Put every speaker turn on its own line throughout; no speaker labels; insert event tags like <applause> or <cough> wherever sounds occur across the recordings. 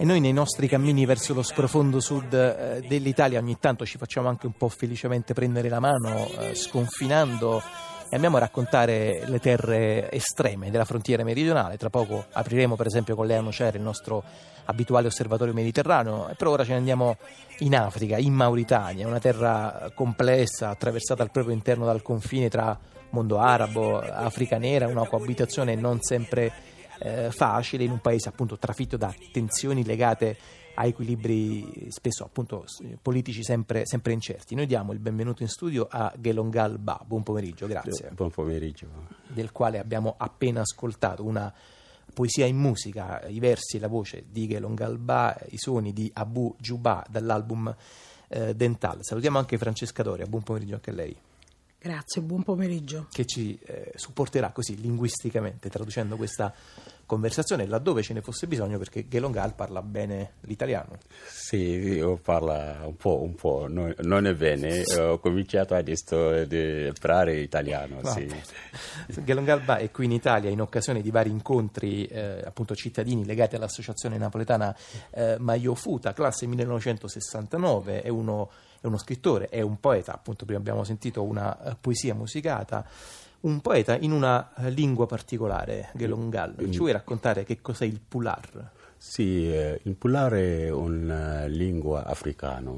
E noi nei nostri cammini verso lo sprofondo sud eh, dell'Italia ogni tanto ci facciamo anche un po' felicemente prendere la mano, eh, sconfinando e andiamo a raccontare le terre estreme della frontiera meridionale. Tra poco apriremo per esempio con Lea Nocera il nostro abituale osservatorio mediterraneo e per ora ce ne andiamo in Africa, in Mauritania, una terra complessa attraversata al proprio interno dal confine tra mondo arabo, Africa nera, una coabitazione non sempre eh, facile in un paese appunto trafitto da tensioni legate a equilibri spesso appunto politici sempre, sempre, incerti. Noi diamo il benvenuto in studio a Gelongal Ba. Buon pomeriggio, grazie.
Buon pomeriggio.
Del quale abbiamo appena ascoltato una poesia in musica, i versi e la voce di Gelongal Ba, i suoni di Abu Juba dall'album eh, Dental. Salutiamo anche Francesca Doria. Buon pomeriggio anche a lei.
Grazie, buon pomeriggio.
Che ci eh, supporterà così linguisticamente traducendo questa conversazione laddove ce ne fosse bisogno perché Gelongal parla bene l'italiano.
Sì, io parlo un po', un po', non, non è bene, <laughs> ho cominciato adesso a parlare italiano. Sì. <laughs>
Gelongal è qui in Italia in occasione di vari incontri eh, appunto cittadini legati all'associazione napoletana eh, Maio Futa, classe 1969, è uno, è uno scrittore, è un poeta, appunto prima abbiamo sentito una uh, poesia musicata un poeta in una eh, lingua particolare, Gelongal. Mm. Ci vuoi raccontare che cos'è il Pular?
Sì, eh, il Pular è una lingua africana.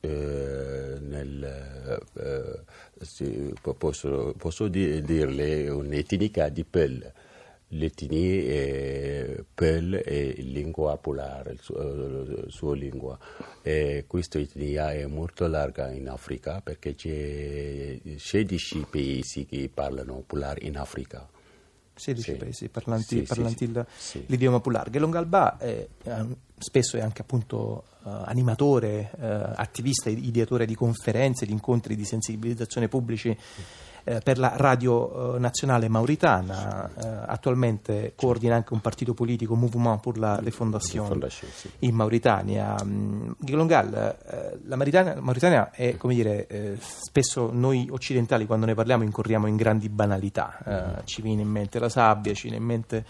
Eh, nel, eh, sì, posso, posso dirle un'etnica di Peul l'etnia è Peul e lingua polare, il suo, il suo lingua. E questa etnia è molto larga in Africa perché c'è 16 paesi che parlano polare in Africa.
16 sì. paesi parlanti, sì, parlanti sì, il, l'idioma polare. Gelongalba è, spesso è anche appunto uh, animatore, uh, attivista, ideatore di conferenze, di incontri di sensibilizzazione pubblici eh, per la Radio eh, Nazionale Mauritana, eh, attualmente coordina anche un partito politico, Mouvement pour la Refondation, in Mauritania. Mm, Gilongal, eh, la Mauritania, Mauritania è, come dire, eh, spesso noi occidentali quando ne parliamo incorriamo in grandi banalità, mm-hmm. ci viene in mente la sabbia, ci viene in mente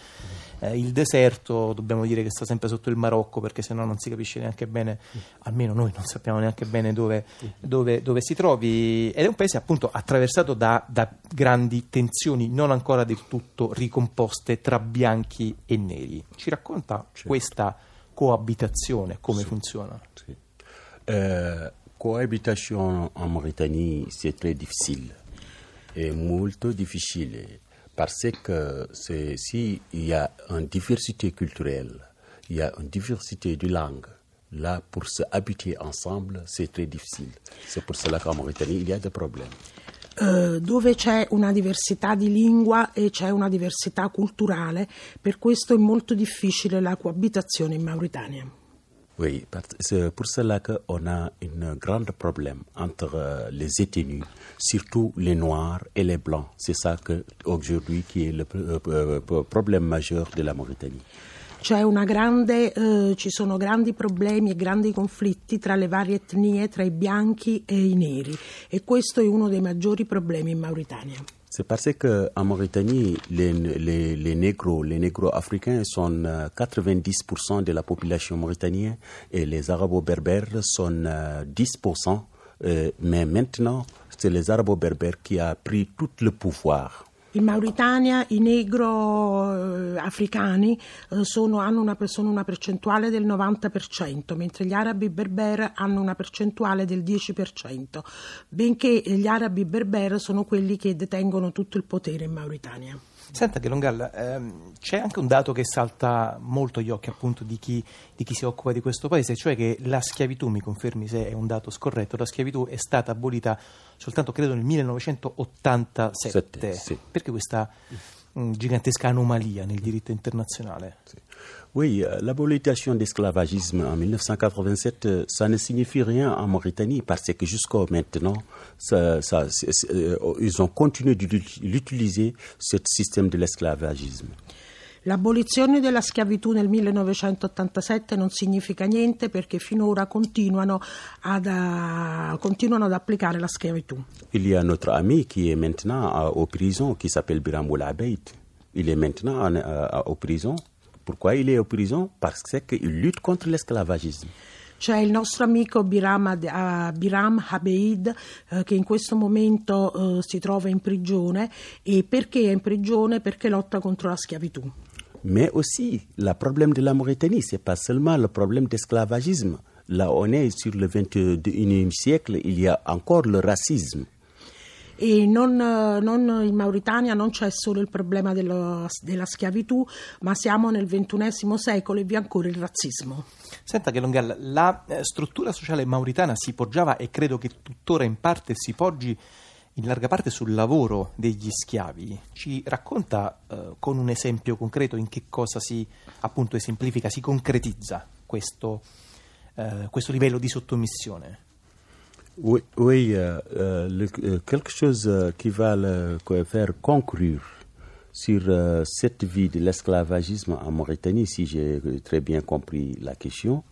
eh, il deserto dobbiamo dire che sta sempre sotto il Marocco perché sennò non si capisce neanche bene, almeno noi non sappiamo neanche bene dove, dove, dove si trovi. Ed è un paese appunto attraversato da, da, grandi tensioni non ancora del tutto ricomposte tra bianchi e neri. Ci racconta certo. questa coabitazione, come sì. funziona? Sì.
Eh, coabitazione in Mauritanie c'est très difficile, è molto difficile parce que s'il y a une diversité culturelle, il y a une diversité de langues, là, pour se habituer ensemble, c'est très difficile. C'est pour cela qu'en Mauritanie, il y a des problèmes.
Uh, dove c'è una diversità di lingua e c'è una diversità culturale, per questo è molto difficile la coabitazione in Mauritania.
Oui, c'est pour cela qu'on a un grand problème entre euh, les ethnies, surtout les noirs et les blancs. C'est ça que, aujourd'hui qui est le euh, euh, problème majeur de la Mauritanie.
Grande, eh, ci sono grandi problemi e grandi conflitti tra le varie etnie, tra i bianchi e i neri e questo è uno dei maggiori problemi in Mauritania.
C'est parce qu'en Mauritanie, les, les, les, négros, les négros africains sont 90% euh, de la population mauritanienne et les arabo-berbères sont 10%. Euh, mais maintenant, c'est les arabo-berbères qui ont pris tout le pouvoir.
In Mauritania i negro eh, africani eh, sono, hanno una, sono, una, percentuale del 90%, mentre gli arabi berber hanno una percentuale del 10%, benché gli arabi berber sono quelli che detengono tutto il potere in Mauritania.
Senta che Longal, ehm, c'è anche un dato che salta molto agli occhi appunto di chi, di chi, si occupa di questo paese, cioè che la schiavitù, mi confermi se è un dato scorretto, la schiavitù è stata abolita soltanto credo nel 1987.
Sette, sì.
Perché questa mm, gigantesca anomalia nel diritto internazionale.
Sì. Oui, euh, l'abolition d'esclavagisme en 1987, euh, ça ne signifie rien en Mauritanie parce que jusqu'à maintenant, ça, ça, euh, ils ont continué d'utiliser ce système de l'esclavagisme.
L'abolizione della schiavitù nel 1987 non significa niente perché finora continuano ad, uh, continuano ad applicare la schiavitù.
Il y a notre ami qui est maintenant uh, au prison qui s'appelle Biram Oulabeid. Il est maintenant en, uh, au prison Pourquoi il est en prison Parce qu'il lutte contre l'esclavagisme.
C'è il nostro amico Biram, uh, Biram Habeid uh, che in questo momento uh, si trova in prigione e perché è in prigione? Perché lotta contro la schiavitù.
Mais aussi, le problème de la Mauritanie, ce n'est pas seulement le problème d'esclavagisme. Là, on est sur le 21e siècle, il y a encore le racisme.
E non, non, in Mauritania non c'è solo il problema dello, della schiavitù, ma siamo nel XXI secolo e vi è ancora il razzismo.
Senta che Longal, la eh, struttura sociale mauritana si poggiava e credo che tuttora in parte si poggi in larga parte sul lavoro degli schiavi. Ci racconta eh, con un esempio concreto in che cosa si appunto esemplifica, si concretizza questo, eh, questo livello di sottomissione?
Oui, euh, euh, euh, quelque chose qui va le, faire conclure sur cette vie de l'esclavagisme en Mauritanie, si j'ai très bien compris la question.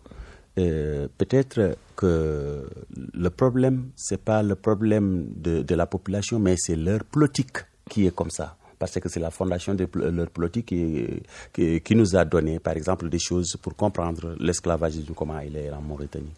Peut-être que le problème, ce n'est pas le problème de, la population, mais c'est leur politique qui est comme ça parce que c'est la fondation de leur politique qui, qui, qui, nous a donné, par exemple, des choses pour comprendre l'esclavagisme, comment il est en Mauritanie.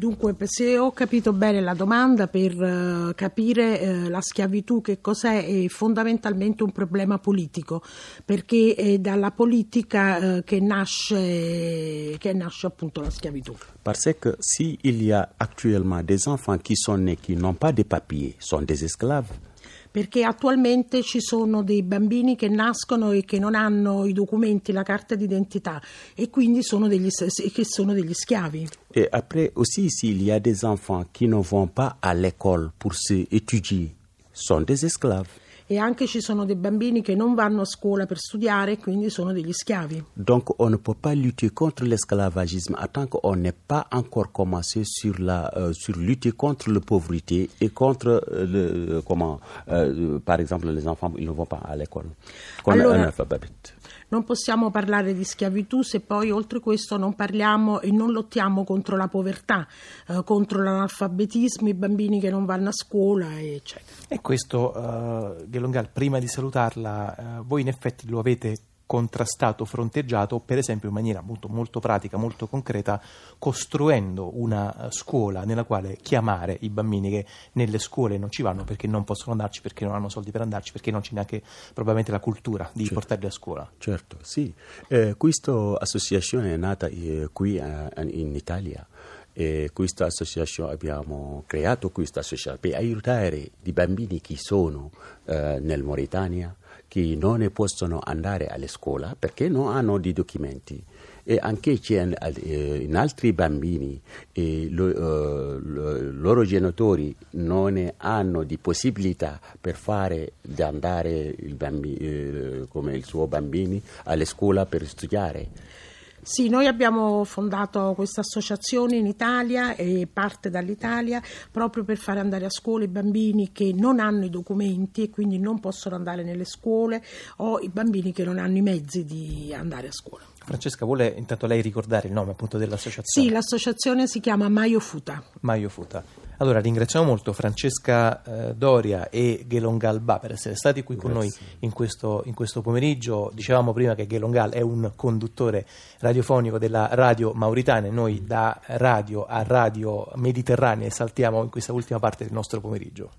Dunque, se ho capito bene la domanda, per uh, capire uh, la schiavitù che cos'è è fondamentalmente un problema politico, perché è dalla politica uh, che, nasce, che nasce appunto la schiavitù.
Parce que s'il y a actuellement des enfants qui sont nés qui n'ont pas de papiers, sont des esclaves,
perché attualmente ci sono dei bambini che nascono e che non hanno i documenti, la carta d'identità e quindi sono degli, sono degli schiavi.
E après aussi s'il y a des enfants qui ne vont pas à l'école pour se étudier, sont des esclaves
e anche ci sono dei bambini che non vanno a scuola per studiare e quindi sono degli schiavi.
Donc on ne peut pas lutter contre l'esclavagisme tant qu'on n'est pas encore commencé sur la euh, sur lutter contre la pauvreté et contre euh, le euh, comment euh, par exemple les enfants ils ne vont pas à l'école.
Allora, non possiamo parlare di schiavitù se poi oltre questo non parliamo e non lottiamo contro la povertà, eh, contro l'analfabetismo, i bambini che non vanno a scuola, eccetera.
E questo, uh, Gelongal, prima di salutarla, uh, voi in effetti lo avete contrastato, fronteggiato, per esempio in maniera molto, molto pratica, molto concreta, costruendo una eh, scuola nella quale chiamare i bambini che nelle scuole non ci vanno perché non possono andarci, perché non hanno soldi per andarci, perché non c'è neanche probabilmente la cultura di certo. portarli a scuola.
Certo, sì. Eh, questa associazione è nata eh, qui eh, in Italia. E questa associazione abbiamo creato questa associazione per aiutare i bambini che sono eh, nel Mauritania che non possono andare alla scuola perché non hanno dei documenti e anche eh, in altri bambini e lo, uh, lo, loro genitori non hanno di possibilità per fare di andare il bambino, eh, come i suoi bambini alla scuola per studiare.
Sì, noi abbiamo fondato questa associazione in Italia e parte dall'Italia proprio per fare andare a scuola i bambini che non hanno i documenti e quindi non possono andare nelle scuole o i bambini che non hanno i mezzi di andare a scuola.
Francesca, vuole intanto lei ricordare il nome appunto dell'associazione?
Sì, l'associazione si chiama Maio Futa.
Maio Futa. Allora ringraziamo molto Francesca eh, Doria e Gelongal Ba per essere stati qui Grazie. con noi in questo, in questo, pomeriggio. Dicevamo prima che Gelongal è un conduttore radiofonico della radio mauritana e noi da radio a radio mediterranea saltiamo in questa ultima parte del nostro pomeriggio.